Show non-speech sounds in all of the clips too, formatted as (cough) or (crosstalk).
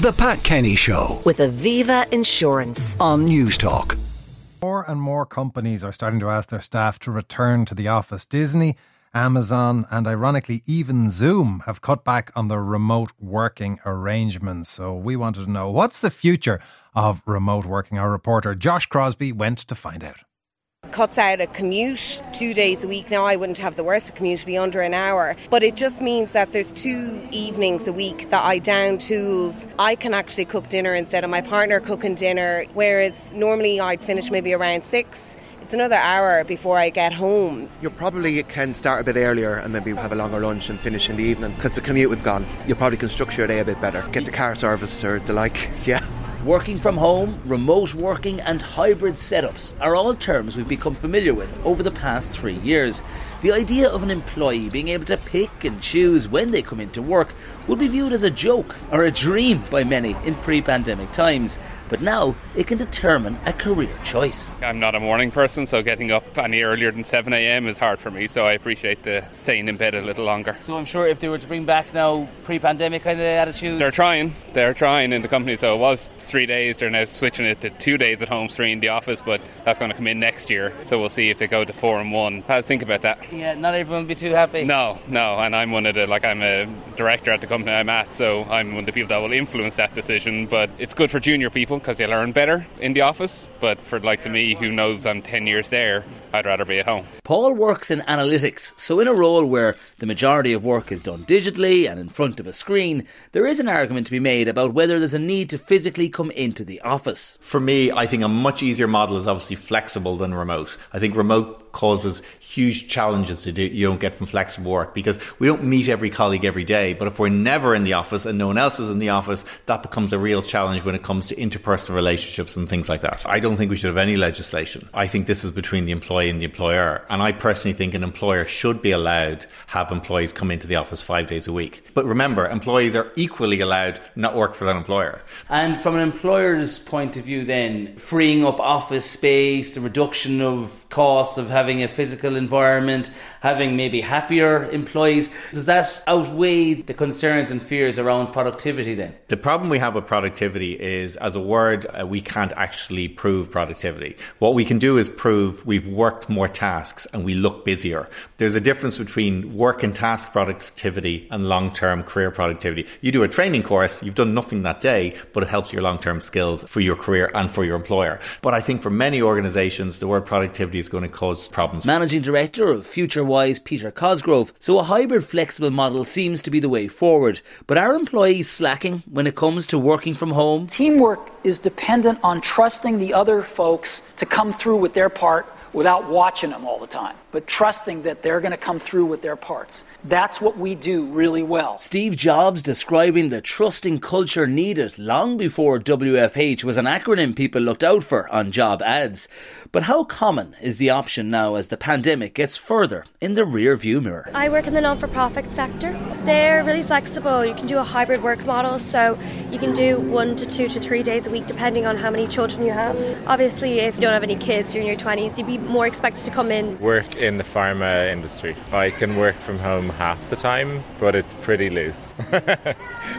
The Pat Kenny Show with Aviva Insurance. on Newstalk. More and more companies are starting to ask their staff to return to the office. Disney, Amazon, and ironically, even Zoom have cut back on their remote working arrangements. So we wanted to know what's the future of remote working? Our reporter Josh Crosbie went to find out. Cuts out a commute two days a week. Now, I wouldn't have the worst of commute, to be under an hour, but it just means that there's two evenings a week that I down tools. I can actually cook dinner instead of my partner cooking dinner, whereas normally I'd finish maybe around six. It's another hour before I get home. You probably can start a bit earlier and maybe have a longer lunch and finish in the evening because the commute was gone. You probably can structure your day a bit better. Get the car service or the like. (laughs) Yeah. Working from home, remote working, and hybrid setups are all terms we've become familiar with over the past three years. The idea of an employee being able to pick and choose when they come into work would be viewed as a joke or a dream by many in pre pandemic times. But now it can determine a career choice. I'm not a morning person, so getting up any earlier than 7 a.m. is hard for me, so I appreciate the staying in bed a little longer. So I'm sure if they were to bring back now pre pandemic kind of attitudes. They're trying, they're trying in the company, so it was three days, they're now switching it to two days at home, three in the office, but that's going to come in next year, so we'll see if they go to four and one. How to think about that? Yeah, not everyone will be too happy. No, no, and I'm one of the, like, I'm a director at the company I'm at, so I'm one of the people that will influence that decision, but it's good for junior people because they learn better in the office, but for the likes of me who knows I'm 10 years there, I'd rather be at home. Paul works in analytics, so in a role where the majority of work is done digitally and in front of a screen, there is an argument to be made about whether there's a need to physically come into the office. For me, I think a much easier model is obviously flexible than remote. I think remote causes huge challenges to do you don't get from flexible work because we don't meet every colleague every day. But if we're never in the office and no one else is in the office, that becomes a real challenge when it comes to interpersonal relationships and things like that. I don't think we should have any legislation. I think this is between the employee and the employer. And I personally think an employer should be allowed have employees come into the office five days a week. But remember, employees are equally allowed not work for that employer. And from an employer's point of view, then, freeing up office space, the reduction of costs of having a physical environment, having maybe happier employees, does that outweigh the concerns and fears around productivity then? The problem we have with productivity is, as a word, uh, we can't actually prove productivity. What we can do is prove we've worked more tasks and we look busier. There's a difference between work and task productivity and long term career productivity. You do a training course, you've done nothing that day, but it helps your long term skills for your career and for your employer. But I think for many organizations, the word productivity is going to cause problems. Managing Director of FutureWise, Peter Cosgrove. So a hybrid flexible model seems to be the way forward. But are employees slacking when it comes to working from home? Teamwork is dependent on trusting the other folks to come through with their part without watching them all the time, but trusting that they're going to come through with their parts. That's what we do really well. Steve Jobs describing the trusting culture needed long before WFH was an acronym people looked out for on job ads. But how common is the option now as the pandemic gets further in the rear view mirror? I work in the non for profit sector. They're really flexible. You can do a hybrid work model, so you can do one to two to three days a week depending on how many children you have. Obviously, if you don't have any kids, you're in your 20s, you'd be more expected to come in. Work in the pharma industry. I can work from home half the time, but it's pretty loose. (laughs)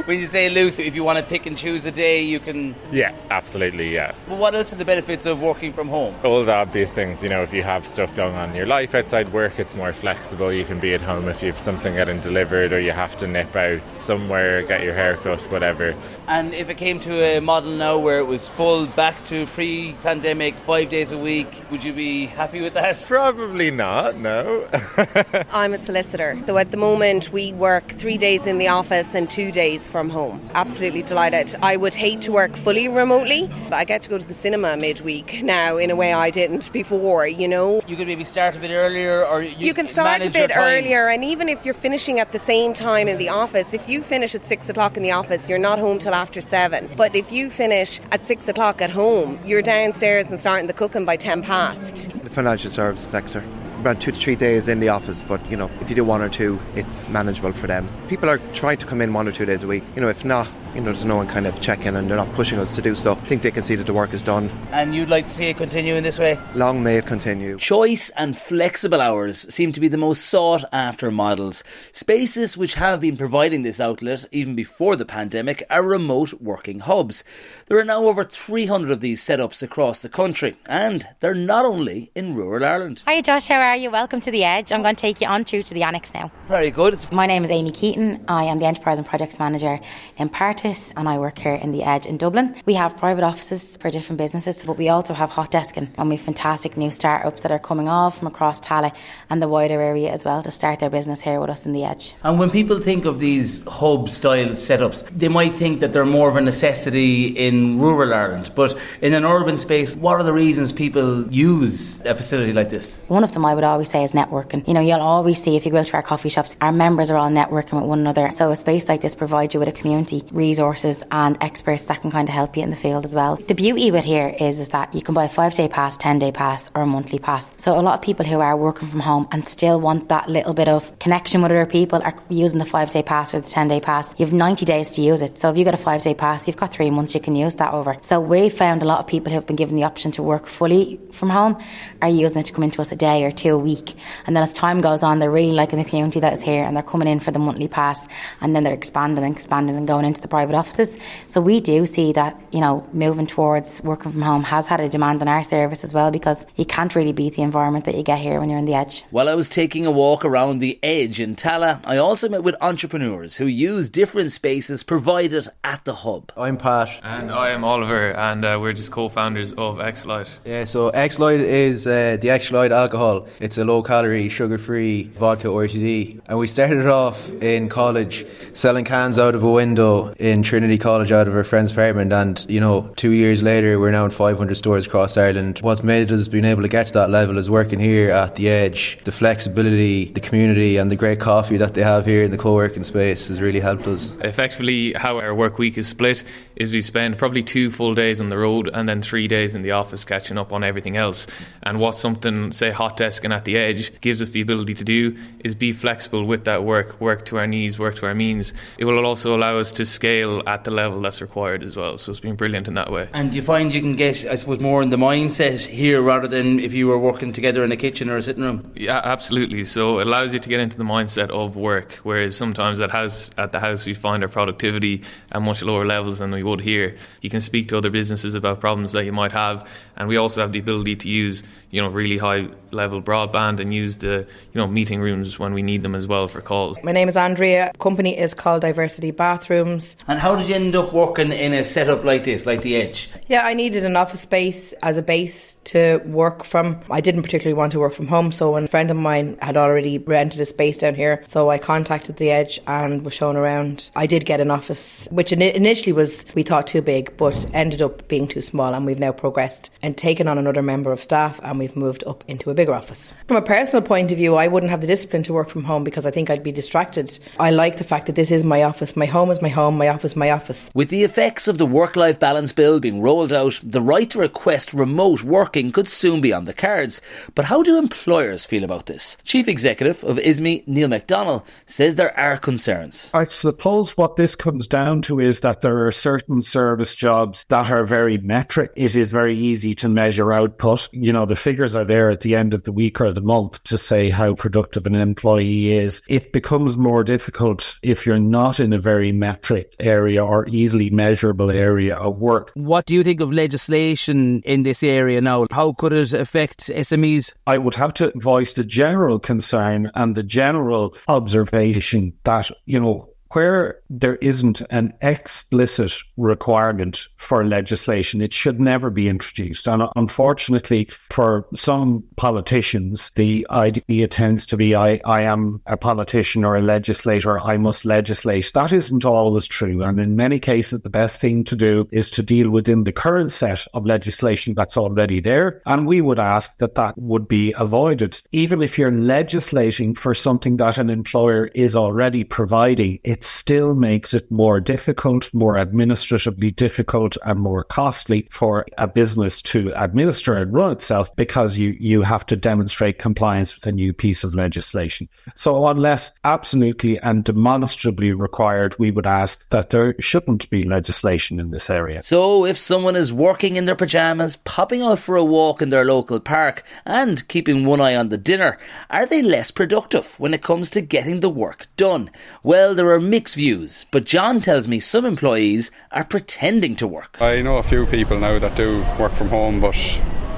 When you say loose, if you want to pick and choose a day, you can. yeah, absolutely, yeah. But what else are the benefits of working from home? All the obvious things, you know, if you have stuff going on in your life outside work, it's more flexible. You can be at home if you have something getting delivered or you have to nip out somewhere, get your hair cut, whatever. And if it came to a model now where it was full back to pre pandemic, five days a week, would you be happy with that? Probably not, no. (laughs) I'm a solicitor, so at the moment we work three days in the office and two days from home. Absolutely delighted. I would hate to work fully remotely, but I get to go to the cinema midweek now in a way I didn't before, you know. You could maybe start a bit earlier or you, You can start a bit earlier, and even if you're finishing at the same time in the office, if you finish at six o'clock in the office, you're not home till after seven. But if you finish at six o'clock at home, you're downstairs and starting the cooking by ten past. The financial services sector. Around two to three days in the office, but you know, if you do one or two, it's manageable for them. People are trying to come in one or two days a week. You know, if not, You know, there's no one kind of checking and they're not pushing us to do so. I think they can see that the work is done. And you'd like to see it continue in this way? Long may it continue. Choice and flexible hours seem to be the most sought after models. Spaces which have been providing this outlet even before the pandemic are remote working hubs. There are now over 300 of these setups across the country, and they're not only in rural Ireland. Hi Josh, how are you? Welcome to The Edge. I'm going to take you on through to the annex now. Very good. My name is Amy Keaton. I am the Enterprise and Projects Manager in Partas, and I work here in The Edge in Dublin. We have private offices for different businesses, but we also have hot desking, and we have fantastic new startups that are coming off from across Tallaght and the wider area as well to start their business here with us in The Edge. And when people think of these hub style setups, they might think that they're more of a necessity in rural Ireland, but in an urban space, what are the reasons people use a facility like this? One of them I would always say is networking. You know, you'll always see if you go to our coffee shops, our members are all networking with one another. So a space like this provides you with a community, resources and experts that can kind of help you in the field as well. The beauty with here is, is that you can buy a five day pass, 10 day pass or a monthly pass. So a lot of people who are working from home and still want that little bit of connection with other people are using the five day pass or the 10 day pass. You have 90 days to use it. So if you got a five day pass, you've got three months you can use that over. So we found a lot of people who have been given the option to work fully from home are using it to come into us a day or two a week. And then as time goes on, they're really liking the community that is here and they're coming in for the monthly pass and then they're expanding and expanding and going into the private offices. So we do see that, you know, moving towards working from home has had a demand on our service as well because you can't really beat the environment that you get here when you're in the edge. While I was taking a walk around the edge in Tallaght, I also met with entrepreneurs who use different spaces provided at the hub. I'm Pat. And I am Oliver, and uh, we're just co founders of Xlite. Yeah, so Xlite is uh, the electrolyte alcohol. It's a low calorie, sugar free vodka RTD. And we started it off in college selling cans out of a window in Trinity College out of our friend's apartment. And, you know, two years later, we're now in 500 stores across Ireland. What's made us being able to get to that level is working here at the edge. The flexibility, the community, and the great coffee that they have here in the co working space has really helped us. Effectively, how our work week is split is we spend probably two full days on the road and then three days in the office catching up on everything else. And what something, say, hot desk and at the edge gives us the ability to do is be flexible with that work, work to our needs, work to our means. It will also allow us to scale at the level that's required as well. So it's been brilliant in that way. And do you find you can get, I suppose, more in the mindset here rather than if you were working together in a kitchen or a sitting room? Yeah, absolutely. So it allows you to get into the mindset of work, whereas sometimes at house at the house we find our productivity at much lower levels than we would here. You can speak to other businesses about problems that you might have, and we also have the ability to use you know really high level broadband and use the you know meeting rooms when we need them as well for calls. My name is Andrea. Company is called Diversity Bathrooms. And how did you end up working in a setup like this, like the Edge? Yeah, I needed an office space as a base to work from. I didn't particularly want to work from home, so a friend of mine had already rented a space down here, so I contacted the Edge and was shown around. I did get an office, which initially was we thought too big, but ended up being too small, and we've now progressed and taken on another member of staff, and we've moved up into a bigger office. From a personal point of view, I wouldn't have the discipline to work from home because I think I'd be distracted. I like the fact that this is my office. My home is my home, my office, my office. With the effects of the work life balance bill being rolled out, the right to request remote working could soon be on the cards. But how do employers feel about this? Chief Executive of ISME, Neil McDonnell, says there are concerns. I suppose what this comes down to is that there are certain service jobs that are very metric. It is very easy to measure output. You know, the figures are there at the end of the week or the month to say how productive an employee is. It becomes more difficult if you're not in a very metric area or easily measurable area of work. What do you think of legislation in this area now? How could it affect SMEs? I would have to voice the general concern and the general observation that, you know, where there isn't an explicit requirement for legislation, it should never be introduced. And unfortunately, for some politicians, the idea tends to be I, I am a politician or a legislator, I must legislate. That isn't always true. And in many cases, the best thing to do is to deal within the current set of legislation that's already there. And we would ask that that would be avoided. Even if you're legislating for something that an employer is already providing, it still makes it more difficult, more administratively difficult, and more costly for a business to administer and run itself because you, you have to demonstrate compliance with a new piece of legislation. So, unless absolutely and demonstrably required, we would ask that there shouldn't be legislation in this area. So, if someone is working in their pyjamas, popping out for a walk in their local park, and keeping one eye on the dinner, are they less productive when it comes to getting the work done? Well, there are mixed views, but John tells me some employees are pretending to work. I know a few people now that do work from home, but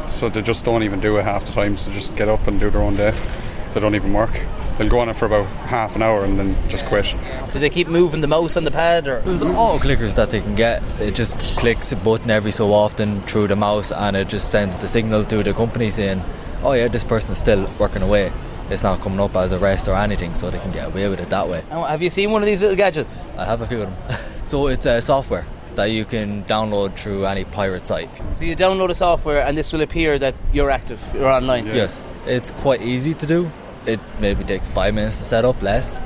so they just don't even do it half the time, so just get up and do their own day. They don't even work. They'll go on it for about half an hour and then just quit. Do they keep moving the mouse on the pad or? There's auto clickers that they can get. It just clicks a button every so often through the mouse and it just sends the signal to the company saying, oh yeah, this person's still working away. It's not coming up as a rest or anything, so they can get away with it that way. have you seen one of these little gadgets? I have a few of them. (laughs) so it's a software that you can download through any pirate site. So you download a software and this will appear that you're active, you're online? Yes, it's quite easy to do. It maybe takes five minutes to set up, less.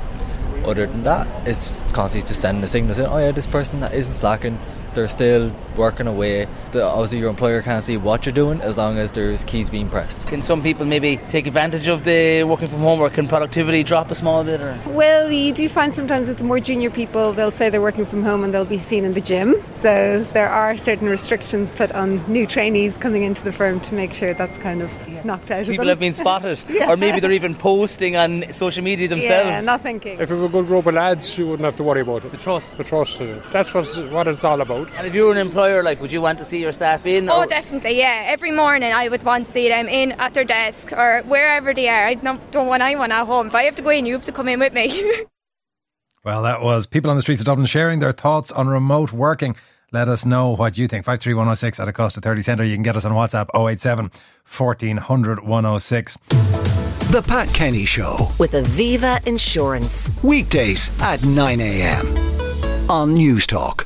Other than that, it's just constantly just sending the signal saying, oh yeah, this person that isn't slacking, they're still working away. The, obviously, your employer can't see what you're doing as long as there's keys being pressed. Can some people maybe take advantage of the working from home, or can productivity drop a small bit? Or? Well, you do find sometimes with the more junior people, they'll say they're working from home and they'll be seen in the gym. So there are certain restrictions put on new trainees coming into the firm to make sure that's kind of yeah. knocked out. People have been spotted, (laughs) yeah. or maybe they're even posting on social media themselves. Yeah, not thinking. If we were a good group of lads, you wouldn't have to worry about it. The trust, the trust. That's what what it's all about. And if you were an employer, like, would you want to see your staff in? Oh, definitely, yeah. Every morning I would want to see them in at their desk or wherever they are. I don't, don't want anyone at home. If I have to go in, you have to come in with me. (laughs) well, that was people on the streets of Dublin sharing their thoughts on remote working. Let us know what you think. 53106 at a cost of 30 cent, or you can get us on WhatsApp 087 1400 106. The Pat Kenny Show with Aviva Insurance. Weekdays at 9 a.m. on Newstalk.